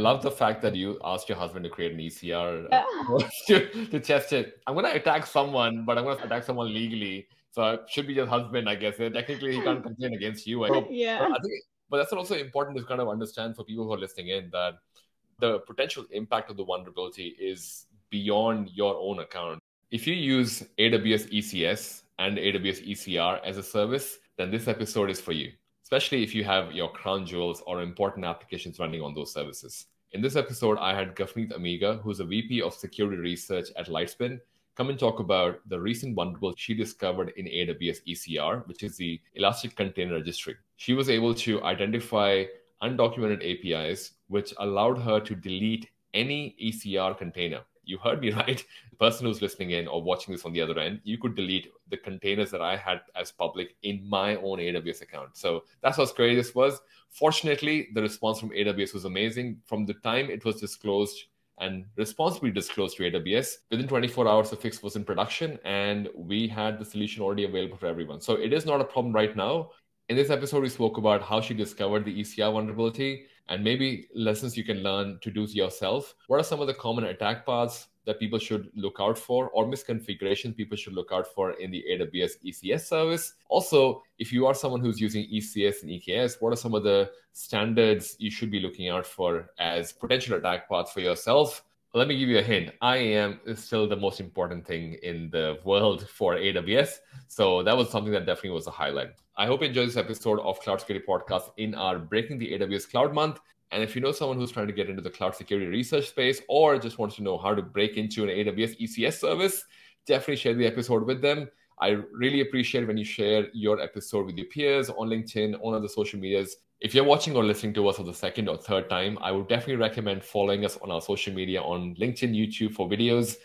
I love the fact that you asked your husband to create an ECR uh, yeah. to, to test it. I'm going to attack someone, but I'm going to attack someone legally. So it should be your husband, I guess. Technically, he can't complain against you. yeah. But, I think, but that's also important to kind of understand for people who are listening in that the potential impact of the vulnerability is beyond your own account. If you use AWS ECS and AWS ECR as a service, then this episode is for you especially if you have your crown jewels or important applications running on those services. In this episode, I had Gafnit Amiga, who's a VP of Security Research at Lightspin, come and talk about the recent vulnerability she discovered in AWS ECR, which is the Elastic Container Registry. She was able to identify undocumented APIs, which allowed her to delete any ECR container you heard me right. The person who's listening in or watching this on the other end, you could delete the containers that I had as public in my own AWS account. So that's how scary this was. Fortunately, the response from AWS was amazing. From the time it was disclosed and responsibly disclosed to AWS, within 24 hours, the fix was in production and we had the solution already available for everyone. So it is not a problem right now. In this episode, we spoke about how she discovered the ECR vulnerability and maybe lessons you can learn to do yourself. What are some of the common attack paths that people should look out for or misconfigurations people should look out for in the AWS ECS service? Also, if you are someone who's using ECS and EKS, what are some of the standards you should be looking out for as potential attack paths for yourself? Let me give you a hint. IAM is still the most important thing in the world for AWS. So that was something that definitely was a highlight. I hope you enjoyed this episode of Cloud Security Podcast in our Breaking the AWS Cloud Month. And if you know someone who's trying to get into the cloud security research space or just wants to know how to break into an AWS ECS service, definitely share the episode with them. I really appreciate when you share your episode with your peers on LinkedIn, on other social medias. If you're watching or listening to us for the second or third time, I would definitely recommend following us on our social media on LinkedIn, YouTube for videos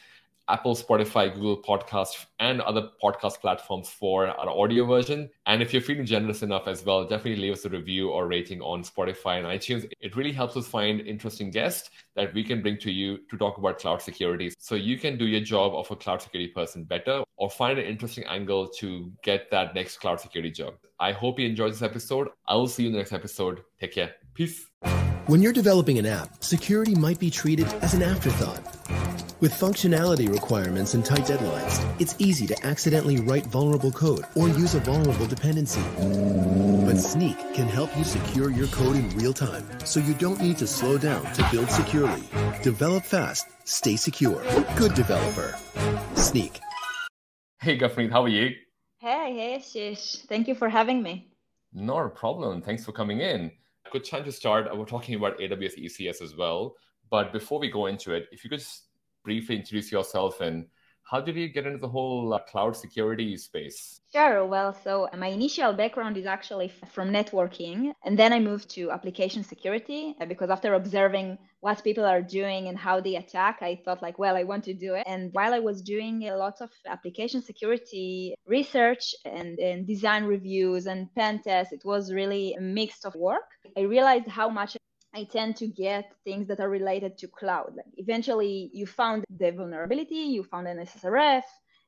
Apple, Spotify, Google Podcast, and other podcast platforms for our audio version. And if you're feeling generous enough as well, definitely leave us a review or rating on Spotify and iTunes. It really helps us find interesting guests that we can bring to you to talk about cloud security. So you can do your job of a cloud security person better or find an interesting angle to get that next cloud security job. I hope you enjoyed this episode. I will see you in the next episode. Take care. Peace. When you're developing an app, security might be treated as an afterthought. With functionality requirements and tight deadlines, it's easy to accidentally write vulnerable code or use a vulnerable dependency. But Snyk can help you secure your code in real time, so you don't need to slow down to build securely. Develop fast, stay secure. Good developer. Snyk. Hey, Gafnit, how are you? Hey, hey, Shish. Thank you for having me. Not a problem. Thanks for coming in good time to start. We're talking about AWS ECS as well. But before we go into it, if you could just briefly introduce yourself and how did you get into the whole uh, cloud security space? Sure. Well, so my initial background is actually from networking. And then I moved to application security uh, because after observing what people are doing and how they attack, I thought, like, well, I want to do it. And while I was doing a lot of application security research and, and design reviews and pen tests, it was really a mix of work. I realized how much I tend to get things that are related to cloud. Like eventually, you found the vulnerability, you found an SSRF,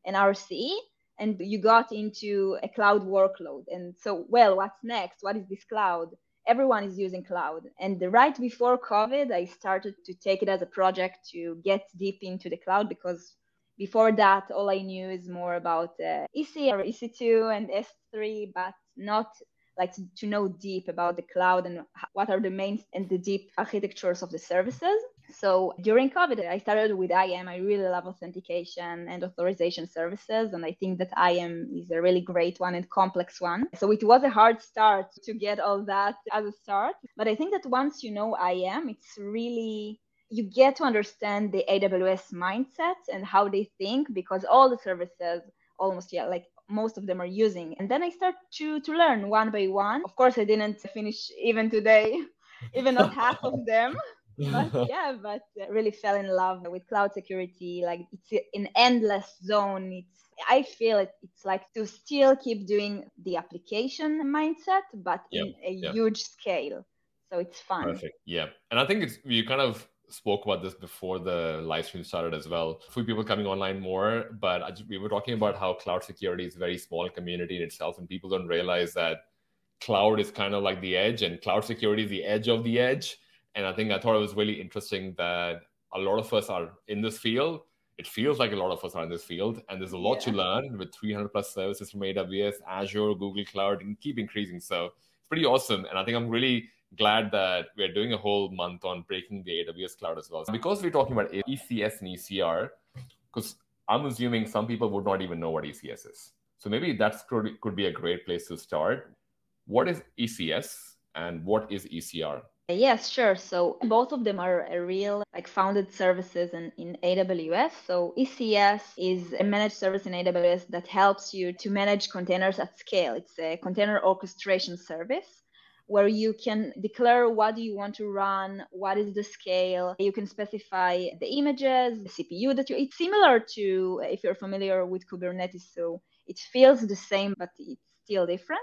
an RCE, and you got into a cloud workload. And so, well, what's next? What is this cloud? Everyone is using cloud. And right before COVID, I started to take it as a project to get deep into the cloud because before that, all I knew is more about uh, EC or EC2 and S3, but not like to, to know deep about the cloud and what are the main and the deep architectures of the services. So during COVID, I started with IAM. I really love authentication and authorization services. And I think that IAM is a really great one and complex one. So it was a hard start to get all that as a start. But I think that once you know IAM, it's really you get to understand the AWS mindset and how they think because all the services almost yeah like most of them are using. And then I start to to learn one by one. Of course, I didn't finish even today, even not half of them. But yeah, but uh, really fell in love with cloud security. Like it's an endless zone. It's I feel it, it's like to still keep doing the application mindset, but yep, in a yep. huge scale. So it's fun. Perfect. Yeah, and I think it's you kind of spoke about this before the live stream started as well. A few people coming online more, but just, we were talking about how cloud security is a very small community in itself, and people don't realize that cloud is kind of like the edge, and cloud security is the edge of the edge. And I think I thought it was really interesting that a lot of us are in this field. It feels like a lot of us are in this field, and there's a lot yeah. to learn with 300 plus services from AWS, Azure, Google Cloud, and keep increasing. So it's pretty awesome. And I think I'm really glad that we're doing a whole month on breaking the AWS cloud as well. Because we're talking about ECS and ECR, because I'm assuming some people would not even know what ECS is. So maybe that could, could be a great place to start. What is ECS and what is ECR? Yes, sure. So both of them are real like founded services in, in AWS. So ECS is a managed service in AWS that helps you to manage containers at scale. It's a container orchestration service where you can declare what do you want to run, what is the scale. You can specify the images, the CPU that you. It's similar to if you're familiar with Kubernetes. So it feels the same, but it's still different.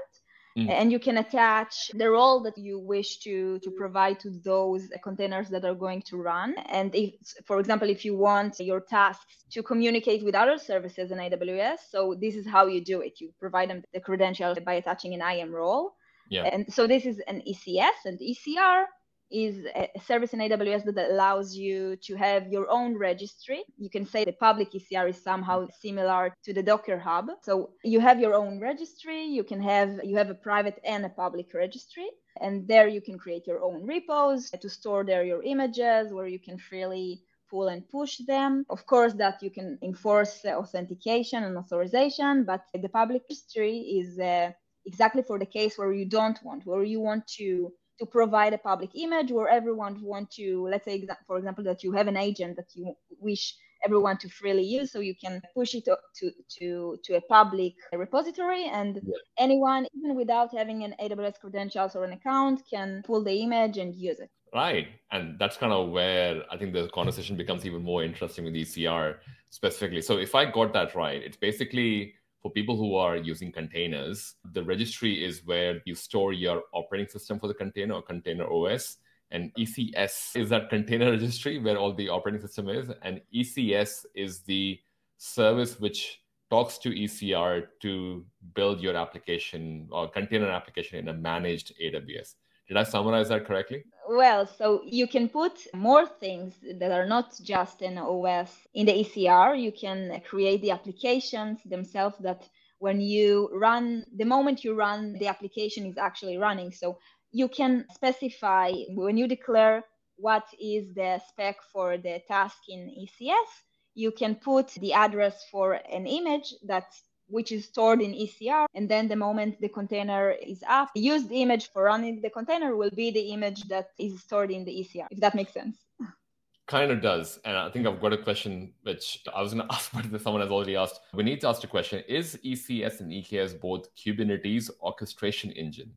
Mm. And you can attach the role that you wish to, to provide to those containers that are going to run. And if, for example, if you want your tasks to communicate with other services in AWS, so this is how you do it. You provide them the credentials by attaching an IAM role. Yeah. And so this is an ECS and ECR is a service in AWS that allows you to have your own registry. You can say the public ECR is somehow similar to the Docker Hub. So you have your own registry, you can have you have a private and a public registry. And there you can create your own repos to store there your images where you can freely pull and push them. Of course, that you can enforce authentication and authorization, but the public registry is uh, exactly for the case where you don't want, where you want to to provide a public image where everyone want to let's say for example that you have an agent that you wish everyone to freely use so you can push it to to to a public repository and yeah. anyone even without having an aws credentials or an account can pull the image and use it right and that's kind of where i think the conversation becomes even more interesting with ecr specifically so if i got that right it's basically for people who are using containers, the registry is where you store your operating system for the container or container OS. And ECS is that container registry where all the operating system is. And ECS is the service which talks to ECR to build your application or container application in a managed AWS. Did I summarize that correctly? Well, so you can put more things that are not just an OS in the ECR. You can create the applications themselves that when you run, the moment you run, the application is actually running. So you can specify when you declare what is the spec for the task in ECS, you can put the address for an image that's which is stored in ECR. And then the moment the container is up, the used image for running the container will be the image that is stored in the ECR, if that makes sense. Kind of does. And I think I've got a question which I was going to ask, but someone has already asked. We need to ask a question Is ECS and EKS both Kubernetes orchestration engine?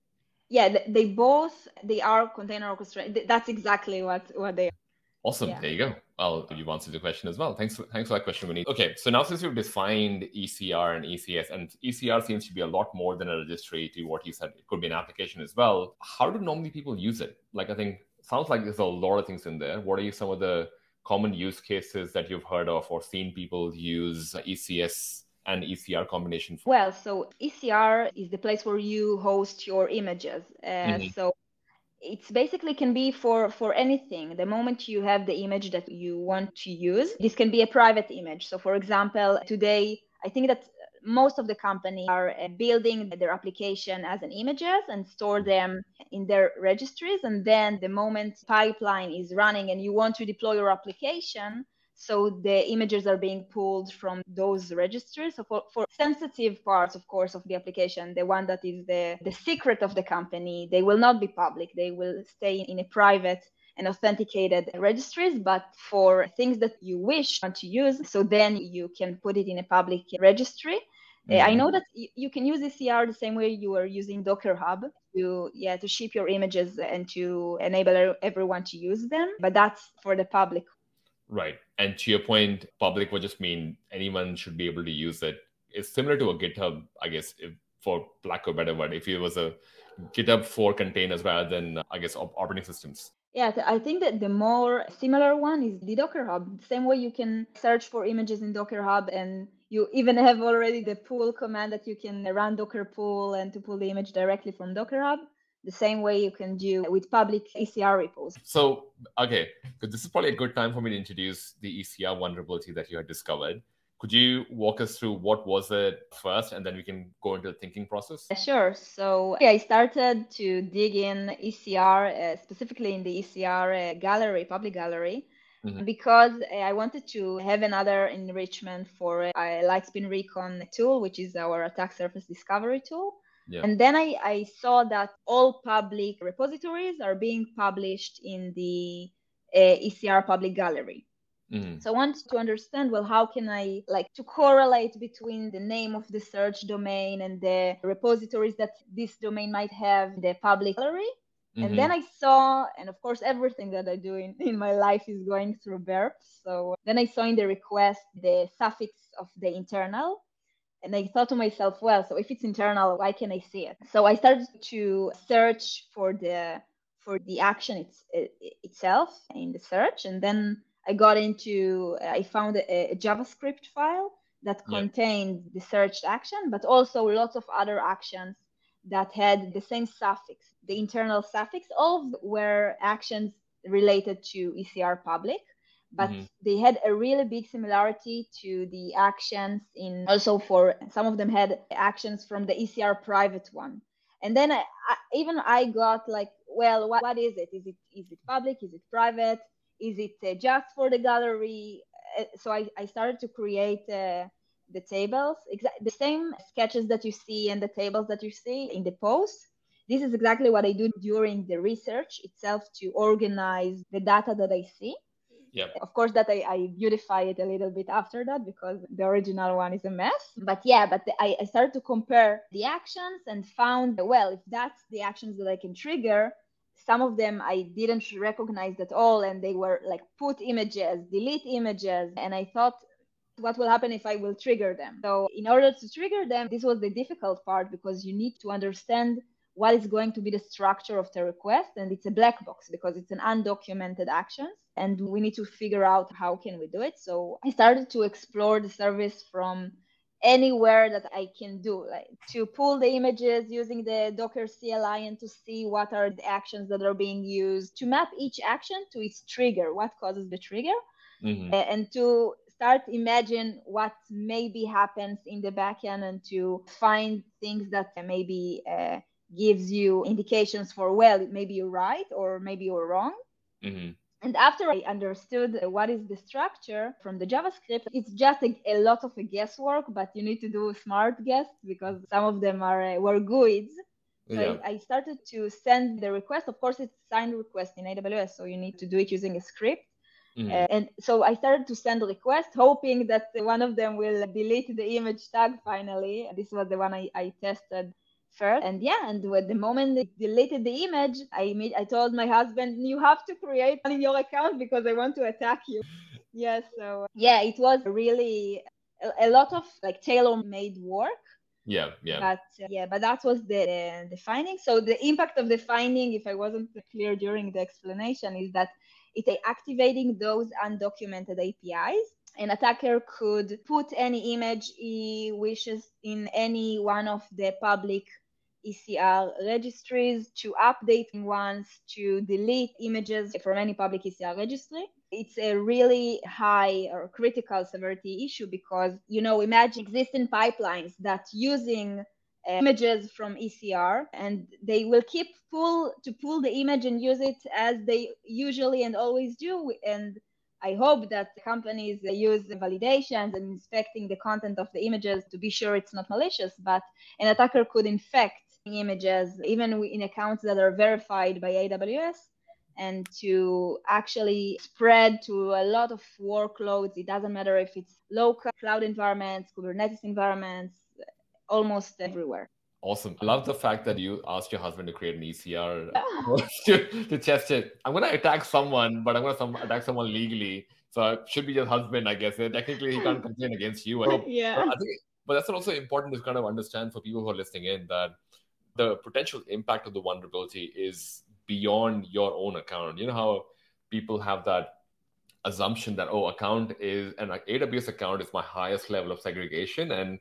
Yeah, they both they are container orchestration. That's exactly what what they are. Awesome. Yeah. There you go. Well, you've answered the question as well. Thanks for, thanks for that question, Winnie. Okay, so now since we've defined ECR and ECS, and ECR seems to be a lot more than a registry to what you said, it could be an application as well. How do normally people use it? Like, I think sounds like there's a lot of things in there. What are some of the common use cases that you've heard of or seen people use ECS and ECR combination? Well, so ECR is the place where you host your images. Uh, mm-hmm. So it's basically can be for for anything. The moment you have the image that you want to use this can be a private image. So for example today i think that most of the companies are uh, building their application as an images and store them in their registries. And then the moment pipeline is running and you want to deploy your application so the images are being pulled from those registries. So for, for sensitive parts, of course, of the application, the one that is the, the secret of the company, they will not be public. They will stay in a private and authenticated registries. But for things that you wish to use, so then you can put it in a public registry. Mm-hmm. I know that you can use ECR the same way you are using Docker Hub to yeah to ship your images and to enable everyone to use them. But that's for the public Right. And to your point, public would just mean anyone should be able to use it. It's similar to a GitHub, I guess, if, for lack of a better word, if it was a GitHub for containers rather than, uh, I guess, operating systems. Yeah, I think that the more similar one is the Docker Hub. Same way you can search for images in Docker Hub, and you even have already the pull command that you can run Docker pull and to pull the image directly from Docker Hub the same way you can do with public ECR repos. So, okay, this is probably a good time for me to introduce the ECR vulnerability that you had discovered. Could you walk us through what was it first, and then we can go into the thinking process? Sure. So yeah, I started to dig in ECR, uh, specifically in the ECR uh, gallery, public gallery, mm-hmm. because uh, I wanted to have another enrichment for uh, Lightspin Recon tool, which is our attack surface discovery tool. Yeah. And then I, I saw that all public repositories are being published in the uh, ECR public gallery. Mm-hmm. So I want to understand well how can I like to correlate between the name of the search domain and the repositories that this domain might have the public gallery. Mm-hmm. And then I saw, and of course, everything that I do in, in my life is going through burp. So then I saw in the request the suffix of the internal. And I thought to myself, well, so if it's internal, why can I see it? So I started to search for the for the action it's, it, itself in the search, and then I got into, I found a, a JavaScript file that contained yeah. the searched action, but also lots of other actions that had the same suffix, the internal suffix. All were actions related to ECR public, but mm-hmm. they had a really big similarity to the actions in also for some of them had actions from the ECR private one. And then I, I, even I got like, well, what, what is it? Is it is it public? Is it private? Is it uh, just for the gallery? Uh, so I, I started to create uh, the tables, exa- the same sketches that you see and the tables that you see in the post. This is exactly what I do during the research itself to organize the data that I see. Yep. Of course, that I, I, beautify it a little bit after that because the original one is a mess. But yeah, but the, I, I started to compare the actions and found, well, if that's the actions that I can trigger, some of them I didn't recognize at all, and they were like put images, delete images, and I thought, what will happen if I will trigger them? So, in order to trigger them, this was the difficult part because you need to understand what is going to be the structure of the request, and it's a black box because it's an undocumented actions, and we need to figure out how can we do it. So, I started to explore the service from anywhere that I can do, like to pull the images using the Docker CLI and to see what are the actions that are being used, to map each action to its trigger, what causes the trigger, mm-hmm. and to start imagine what maybe happens in the backend and to find things that maybe uh, gives you indications for well maybe you're right or maybe you're wrong mm-hmm. And after I understood what is the structure from the JavaScript, it's just a, a lot of a guesswork, but you need to do smart guess because some of them are uh, were GUIDs. So yeah. I, I, started to send the request. Of course, it's signed request in AWS, so you need to do it using a script. Mm-hmm. Uh, and so I started to send a request, hoping that one of them will delete the image tag finally. This was the one I, I tested first. And yeah, and with the moment they deleted the image, I made, I told my husband, you have to create one in your account because I want to attack you. yeah, so yeah, it was really a, a lot of like tailor-made work. Yeah, yeah. But uh, yeah, but that was the the finding. So the impact of the finding, if I wasn't clear during the explanation, is that it's activating those undocumented APIs an attacker could put any image he wishes in any one of the public ECR registries to update ones, to delete images from any public ECR registry. It's a really high or critical severity issue because, you know, imagine existing pipelines that using uh, images from ECR and they will keep pull to pull the image and use it as they usually and always do. And I hope that companies use validations and inspecting the content of the images to be sure it's not malicious, but an attacker could infect images, even in accounts that are verified by AWS, and to actually spread to a lot of workloads. It doesn't matter if it's local cloud environments, Kubernetes environments, almost everywhere. Awesome. I love the fact that you asked your husband to create an ECR to, to test it. I'm going to attack someone, but I'm going to some, attack someone legally. So it should be your husband, I guess. Technically, he can't complain against you. yeah. But, think, but that's also important to kind of understand for people who are listening in that the potential impact of the vulnerability is beyond your own account. You know how people have that assumption that oh, account is an AWS account is my highest level of segregation, and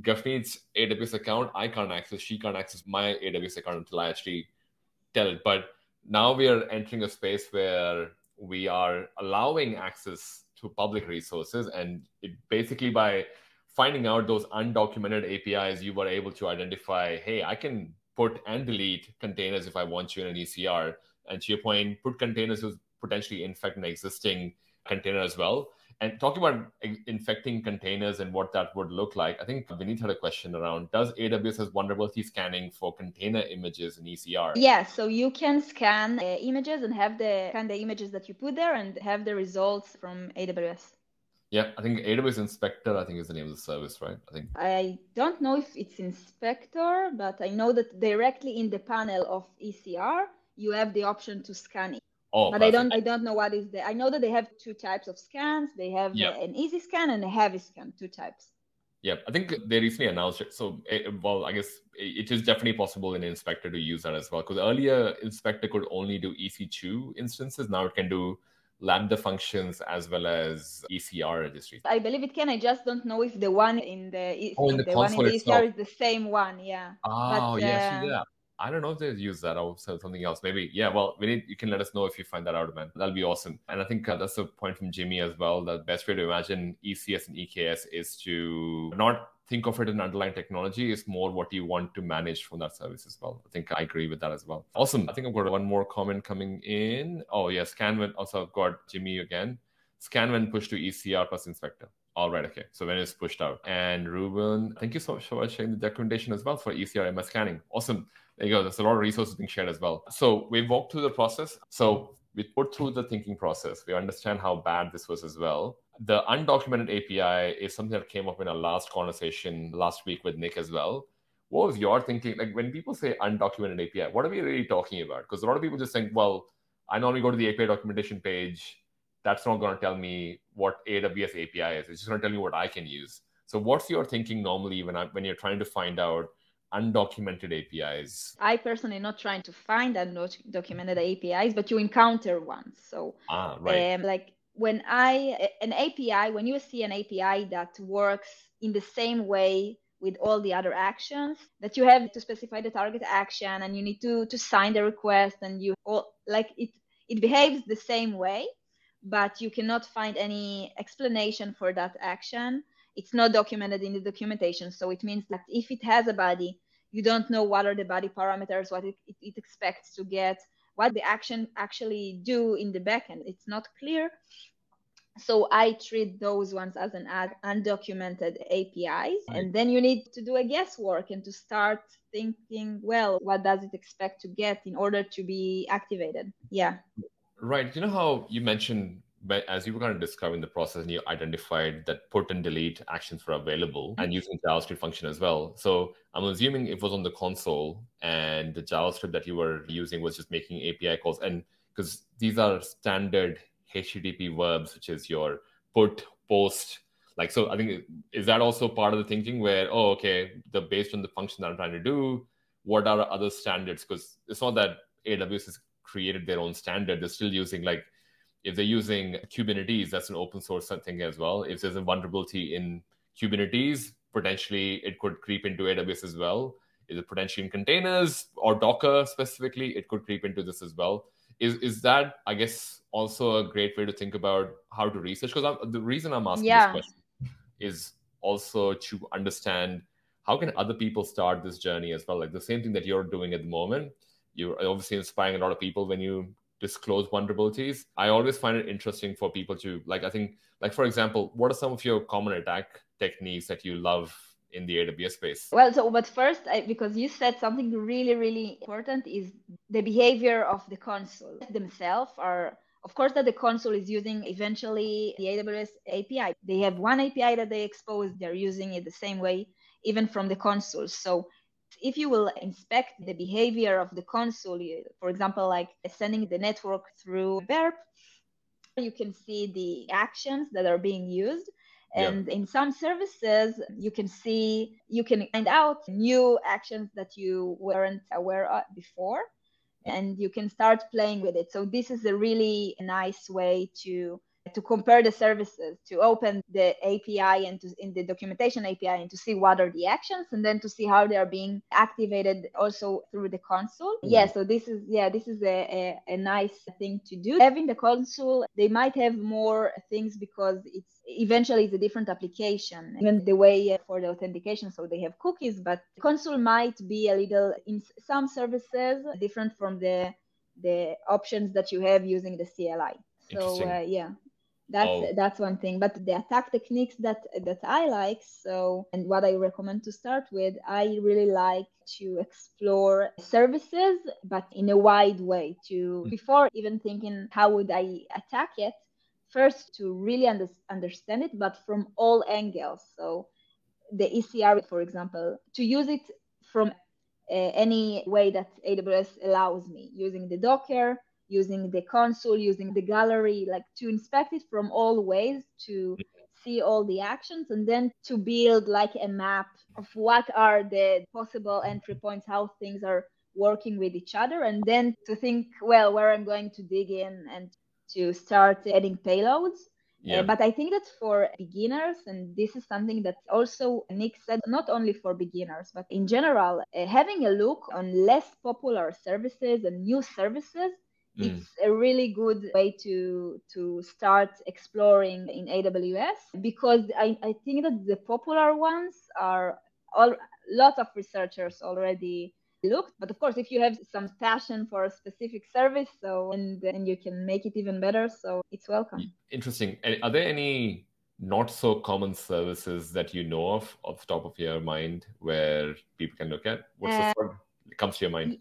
Gafnit's AWS account I can't access. She can't access my AWS account until I actually tell it. But now we are entering a space where we are allowing access to public resources, and it basically by finding out those undocumented APIs, you were able to identify, hey, I can put and delete containers if I want to in an ECR. And to your point, put containers will potentially infect an existing container as well. And talking about infecting containers and what that would look like, I think Vinit had a question around does AWS has vulnerability scanning for container images in ECR? Yeah, so you can scan uh, images and have the scan the images that you put there and have the results from AWS. Yeah, I think AWS Inspector, I think is the name of the service, right? I think. I don't know if it's Inspector, but I know that directly in the panel of ECR, you have the option to scan it. Oh, but perfect. I don't I don't know what is the I know that they have two types of scans. They have yep. an easy scan and a heavy scan, two types. Yeah, I think they recently announced it. So, it, eh, well, I guess it is definitely possible in Inspector to use that as well. Because earlier, Inspector could only do EC2 instances. Now it can do Lambda functions as well as ECR registries. I believe it can. I just don't know if the one in the, oh, in the, the one in the ECR is the same one. Yeah. Oh, but, yeah, uh, yeah. I don't know if they use that or something else. Maybe, yeah. Well, we need, you can let us know if you find that out, man. That'll be awesome. And I think uh, that's a point from Jimmy as well. The best way to imagine ECS and EKS is to not think of it an underlying technology. is more what you want to manage from that service as well. I think I agree with that as well. Awesome. I think I've got one more comment coming in. Oh, yes. Scan also, I've got Jimmy again. Scan when push to ECR plus inspector. All right, okay. So when it's pushed out. And Ruben, thank you so much for sharing the documentation as well for ECR MS scanning. Awesome. There you go. There's a lot of resources being shared as well. So we walked through the process. So we put through the thinking process. We understand how bad this was as well. The undocumented API is something that came up in our last conversation last week with Nick as well. What was your thinking? Like when people say undocumented API, what are we really talking about? Because a lot of people just think, well, I normally go to the API documentation page. That's not going to tell me what AWS API is. It's just going to tell me what I can use. So, what's your thinking normally when I, when you're trying to find out undocumented APIs? I personally not trying to find undocumented APIs, but you encounter ones. So, ah, right. Um, like when I an API, when you see an API that works in the same way with all the other actions, that you have to specify the target action and you need to to sign the request and you all like it it behaves the same way, but you cannot find any explanation for that action it's not documented in the documentation. So it means that if it has a body, you don't know what are the body parameters, what it, it, it expects to get, what the action actually do in the backend. It's not clear. So I treat those ones as an undocumented APIs. Right. And then you need to do a guesswork and to start thinking, well, what does it expect to get in order to be activated? Yeah. Right. You know how you mentioned as you were kind of describing the process and you identified that put and delete actions were available mm-hmm. and using JavaScript function as well. So I'm assuming it was on the console and the JavaScript that you were using was just making API calls. And because these are standard HTTP verbs, which is your put, post, like so i think is that also part of the thinking where oh okay the based on the function that i'm trying to do what are other standards because it's not that aws has created their own standard they're still using like if they're using Kubernetes, that's an open source thing as well. If there's a vulnerability in Kubernetes, potentially it could creep into AWS as well. Is it potentially in containers or Docker specifically? It could creep into this as well. Is is that I guess also a great way to think about how to research? Because the reason I'm asking yeah. this question is also to understand how can other people start this journey as well. Like the same thing that you're doing at the moment. You're obviously inspiring a lot of people when you disclose vulnerabilities. I always find it interesting for people to like. I think, like for example, what are some of your common attack techniques that you love in the AWS space? Well, so but first, I, because you said something really, really important, is the behavior of the console themselves are. Of course, that the console is using eventually the AWS API. They have one API that they expose. They're using it the same way, even from the console. So if you will inspect the behavior of the console, for example, like sending the network through Burp, you can see the actions that are being used. And yeah. in some services, you can see, you can find out new actions that you weren't aware of before, and you can start playing with it. So, this is a really nice way to to compare the services, to open the API and to in the documentation API and to see what are the actions and then to see how they are being activated also through the console. Mm-hmm. Yeah, so this is yeah, this is a, a, a nice thing to do. Having the console, they might have more things because it's eventually it's a different application even the way for the authentication so they have cookies but console might be a little in some services different from the the options that you have using the cli so uh, yeah that's oh. that's one thing but the attack techniques that that i like so and what i recommend to start with i really like to explore services but in a wide way to mm. before even thinking how would i attack it first to really under, understand it, but from all angles. So the ECR, for example, to use it from uh, any way that AWS allows me, using the Docker, using the console, using the gallery, like to inspect it from all ways to see all the actions and then to build like a map of what are the possible entry points, how things are working with each other, and then to think, well, where I'm going to dig in and to start adding payloads. Uh, yeah. Uh, but I think that for beginners, and this is something that also Nick said, not only for beginners, but in general, uh, having a look on less popular services and new services, mm. it's a really good way to to start exploring in AWS because I, I think that the popular ones are all lots of researchers already looked. But of course if you have some passion for a specific service so and then you can make it even better so it's welcome. Interesting. Are there any not so common services that you know of off the top of your mind where people can look at? What's uh, the first that comes to your mind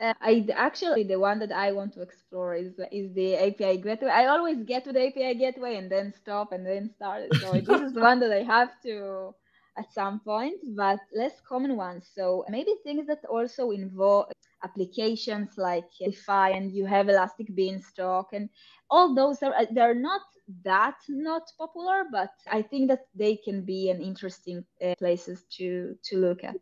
uh, I actually the one that I want to explore is is the API gateway. I always get to the API gateway and then stop and then start. So this is the one that I have to at some point, but less common ones. So maybe things that also involve applications like Defy and you have Elastic Beanstalk and all those are they're not that not popular, but I think that they can be an interesting uh, places to to look at.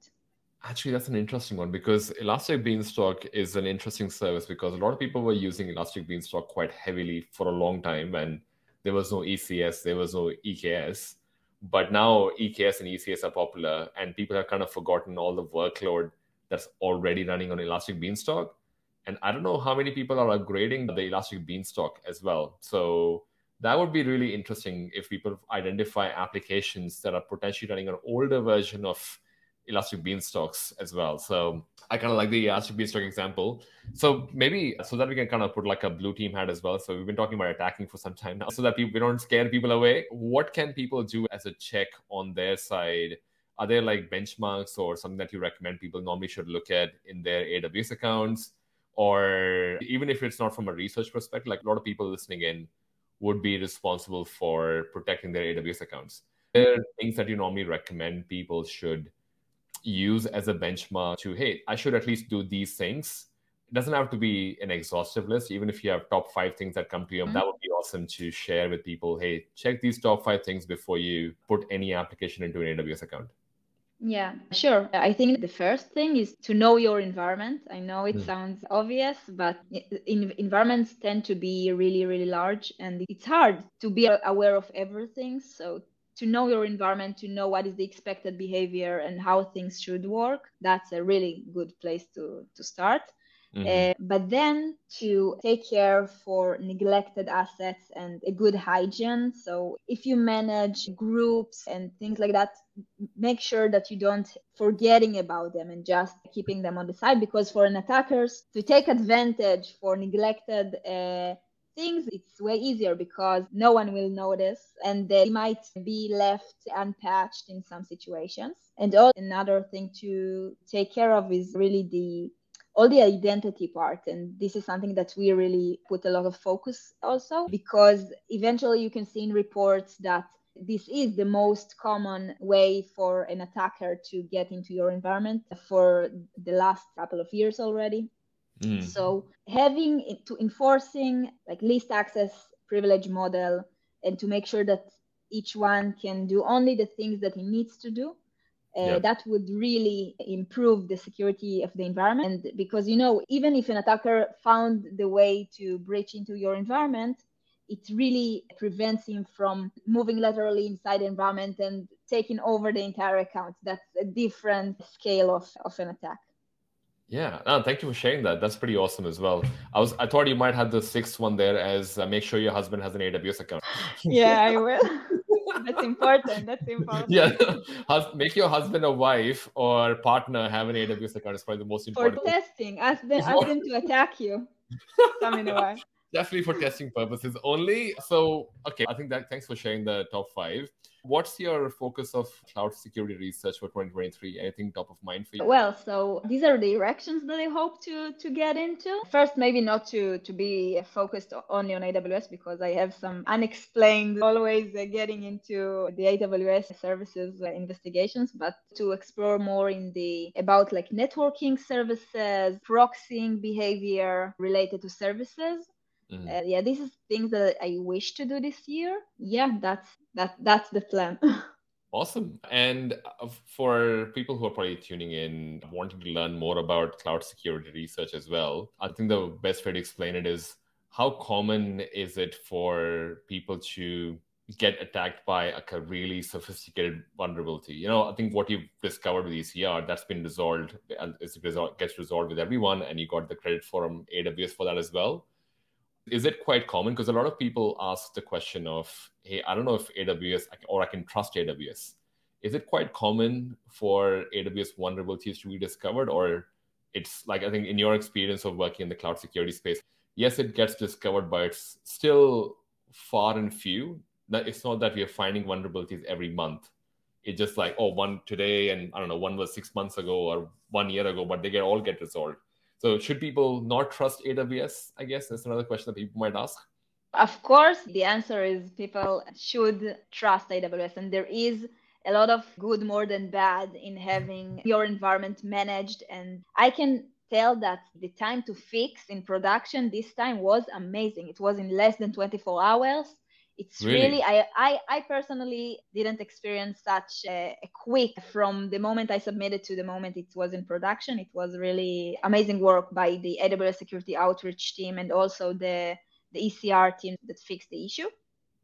Actually, that's an interesting one because Elastic Beanstalk is an interesting service because a lot of people were using Elastic Beanstalk quite heavily for a long time when there was no ECS, there was no EKS but now EKS and ECS are popular, and people have kind of forgotten all the workload that's already running on Elastic Beanstalk. And I don't know how many people are upgrading the Elastic Beanstalk as well. So that would be really interesting if people identify applications that are potentially running an older version of Elastic Beanstalks as well. So I kind of like the Elastic Beanstalk example. So maybe so that we can kind of put like a blue team hat as well. So we've been talking about attacking for some time now, so that people, we don't scare people away. What can people do as a check on their side? Are there like benchmarks or something that you recommend people normally should look at in their AWS accounts? Or even if it's not from a research perspective, like a lot of people listening in would be responsible for protecting their AWS accounts. There are things that you normally recommend people should use as a benchmark to, hey, I should at least do these things. It doesn't have to be an exhaustive list. Even if you have top five things that come to you, mm-hmm. that would be awesome to share with people. Hey, check these top five things before you put any application into an AWS account. Yeah, sure. I think the first thing is to know your environment. I know it mm. sounds obvious, but in, environments tend to be really, really large and it's hard to be aware of everything. So to know your environment, to know what is the expected behavior and how things should work, that's a really good place to, to start. Mm-hmm. Uh, but then to take care for neglected assets and a good hygiene. So if you manage groups and things like that, make sure that you don't forgetting about them and just keeping them on the side because for an attackers to take advantage for neglected uh, things, it's way easier because no one will notice and they might be left unpatched in some situations. And all, another thing to take care of is really the all the identity part and this is something that we really put a lot of focus also because eventually you can see in reports that this is the most common way for an attacker to get into your environment for the last couple of years already Mm. So having to enforcing like least access privilege model and to make sure that each one can do only the things that he needs to do. Uh, yep. That would really improve the security of the environment. And because, you know, even if an attacker found the way to breach into your environment, it really prevents him from moving laterally inside the environment and taking over the entire account. That's a different scale of, of an attack. Yeah, no, thank you for sharing that. That's pretty awesome as well. I was I thought you might have the sixth one there as uh, make sure your husband has an AWS account. yeah, I will. That's important. That's important. Yeah, make your husband or wife or partner have an AWS account. It's probably the most important. For testing, ask them, ask them to attack you. Come in a while. Definitely for testing purposes only. So, okay, I think that thanks for sharing the top five. What's your focus of cloud security research for 2023? Anything top of mind for you? Well, so these are the directions that I hope to to get into. First, maybe not to to be focused only on AWS because I have some unexplained always uh, getting into the AWS services uh, investigations, but to explore more in the about like networking services, proxying behavior related to services Mm-hmm. Uh, yeah, this is things that I wish to do this year. Yeah, that's that that's the plan. Awesome. And uh, for people who are probably tuning in, wanting to learn more about cloud security research as well, I think the best way to explain it is how common is it for people to get attacked by a really sophisticated vulnerability? You know, I think what you've discovered with ECR, that's been resolved, and it gets resolved with everyone, and you got the credit from AWS for that as well is it quite common? Because a lot of people ask the question of, hey, I don't know if AWS or I can trust AWS. Is it quite common for AWS vulnerabilities to be discovered? Or it's like, I think in your experience of working in the cloud security space, yes, it gets discovered, but it's still far and few. It's not that we are finding vulnerabilities every month. It's just like, oh, one today, and I don't know, one was six months ago or one year ago, but they get all get resolved. So should people not trust AWS? I guess that's another question that people might ask. Of course, the answer is people should trust AWS, and there is a lot of good more than bad in having your environment managed. And I can tell that the time to fix in production this time was amazing. It was in less than 24 hours it's really, really I, I, I personally didn't experience such a, a, quick from the moment i submitted to the moment it was in production. It was really amazing work by the aws security outreach team and also the the ecr team that fixed the issue.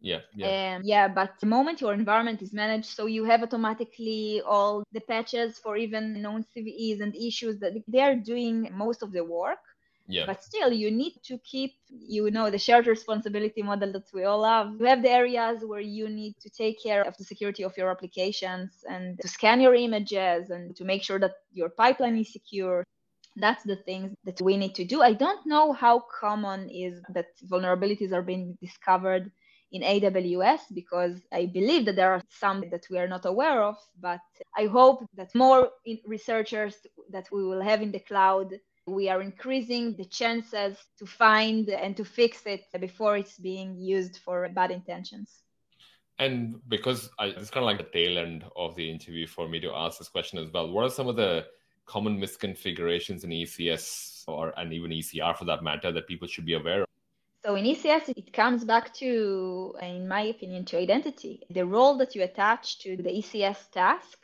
Yeah yeah. Um, yeah but the moment your environment is managed so you have automatically all the patches for even known cves and issues that they are doing most of the work yeah. But still, you need to keep, you know, the shared responsibility model that we all have. You have the areas where you need to take care of the security of your applications and to scan your images and to make sure that your pipeline is secure. That's the things that we need to do. I don't know how common is that vulnerabilities are being discovered in AWS because I believe that there are some that we are not aware of, but I hope that more researchers that we will have in the cloud we are increasing the chances to find and to fix it before it's being used for bad intentions. And because I, it's kind of like the tail end of the interview for me to ask this question as well. What are some of the common misconfigurations in ECS or and even ECR for that matter that people should be aware of? So in ECS, it comes back to, in my opinion, to identity. The role that you attach to the ECS task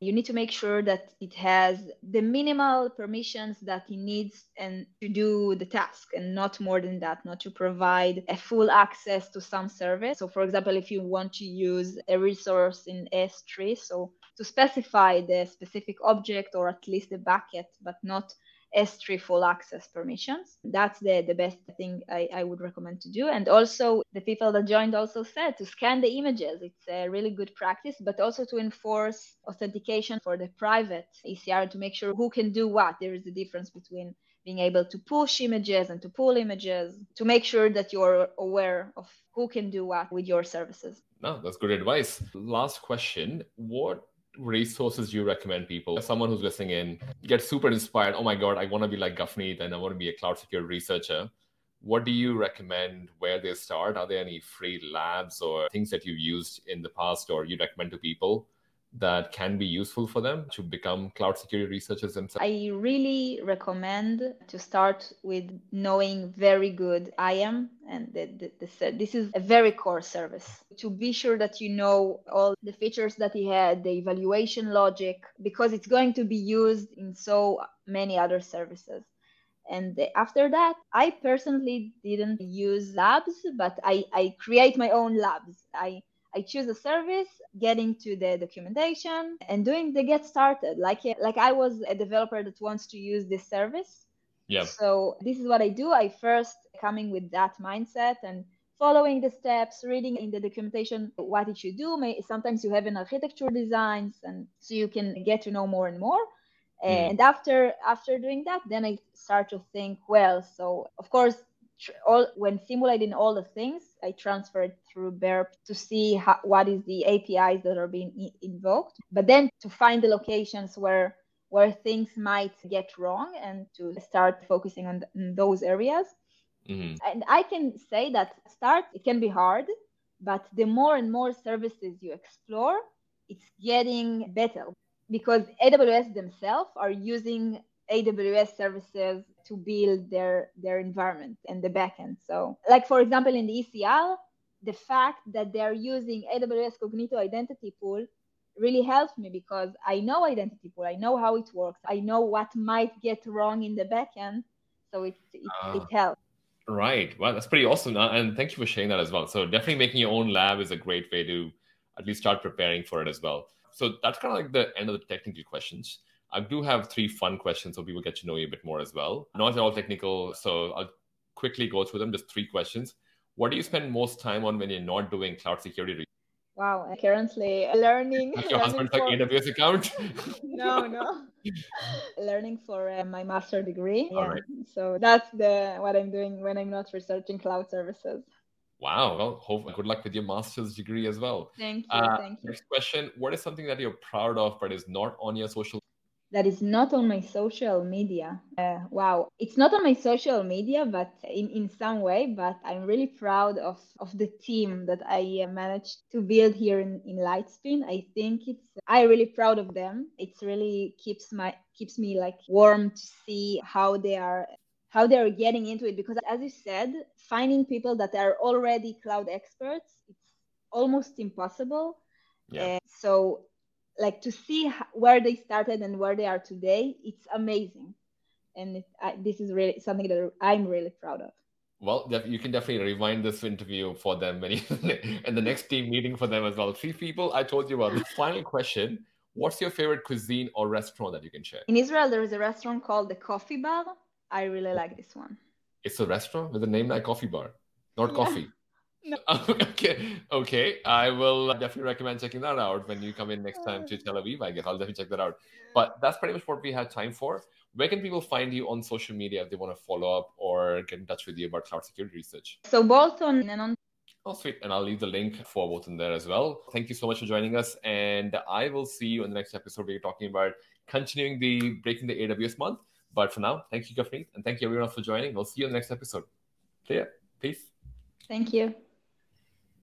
you need to make sure that it has the minimal permissions that it needs and to do the task and not more than that not to provide a full access to some service. So for example if you want to use a resource in s3 so to specify the specific object or at least the bucket but not S3 full access permissions. That's the, the best thing I, I would recommend to do. And also, the people that joined also said to scan the images. It's a really good practice, but also to enforce authentication for the private ECR to make sure who can do what. There is a difference between being able to push images and to pull images to make sure that you're aware of who can do what with your services. No, that's good advice. Last question. What resources you recommend people? Someone who's listening in get super inspired. Oh my God, I want to be like Gafnit and I want to be a cloud security researcher. What do you recommend where they start? Are there any free labs or things that you've used in the past or you recommend to people that can be useful for them to become cloud security researchers themselves? I really recommend to start with knowing very good IAM, and the, the, the, this is a very core service to be sure that you know all the features that he had, the evaluation logic, because it's going to be used in so many other services. And after that, I personally didn't use labs, but I, I create my own labs. I I choose a service, getting to the documentation and doing the get started. Like like I was a developer that wants to use this service. Yeah. So this is what I do. I first coming with that mindset and following the steps, reading in the documentation what it should do. Sometimes you have an architecture designs, and so you can get to know more and more. Mm. And after after doing that, then I start to think, well, so of course, all when simulating all the things, I transferred through Burp to see how, what is the APIs that are being invoked, but then to find the locations where where things might get wrong and to start focusing on, th- those areas. Mm-hmm. And I can say that start it can be hard, but the more and more services you explore, it's getting better because AWS themselves are using AWS services to build their their environment and the backend. So, like for example, in the ECR, the fact that they're using AWS Cognito Identity Pool really helps me because I know identity pool, I know how it works, I know what might get wrong in the backend, so it it, uh, it helps. Right. Well, that's pretty awesome, uh, and thank you for sharing that as well. So definitely making your own lab is a great way to at least start preparing for it as well. So that's kind of like the end of the technical questions. I do have three fun questions so people get to know you a bit more as well. Not at all technical, so I'll quickly go through them. Just three questions. What do you spend most time on when you're not doing cloud security? Wow, currently learning. Your husband's for... like AWS account? no, no. learning for uh, my master degree. Yeah. So that's the what I'm doing when I'm not researching cloud services. Wow. Well, hope good luck with your master's degree as well. Thank you. Uh, thank you. Next question: What is something that you're proud of but is not on your social that is not on my social media. Uh, wow, it's not on my social media, but in, in some way, but I'm really proud of, of the team that I uh, managed to build here in, in Lightspin. I think it's, I'm really proud of them. It's really keeps my, keeps me like warm to see how they are how they're getting into it because as you said finding people that are already cloud experts it's almost impossible yeah. Uh, so like to see where they started and where they are today it's amazing. And it, I, this is really something that i'm really proud of. Well you can definitely rewind this interview for them you, and the next team meeting for them as well. Three people i told you about. The final question. What's your favorite cuisine or restaurant that you can share? In israel there is a restaurant called the coffee bar. I really like this one. It's a restaurant with a name like coffee bar not coffee no. okay, okay. I will uh, definitely recommend checking that out when you come in next time to Tel Aviv. I guess I'll definitely check that out. But that's pretty much what we had time for. Where can people find you on social media if they want to follow up or get in touch with you about cloud security research? So both on and on. Oh, sweet. And I'll leave the link for both in there as well. Thank you so much for joining us. And I will see you in the next episode where you're talking about continuing the breaking the AWS month. But for now, thank you, Gafnit, and thank you everyone for joining. We'll see you in the next episode. See ya. Peace. Thank you.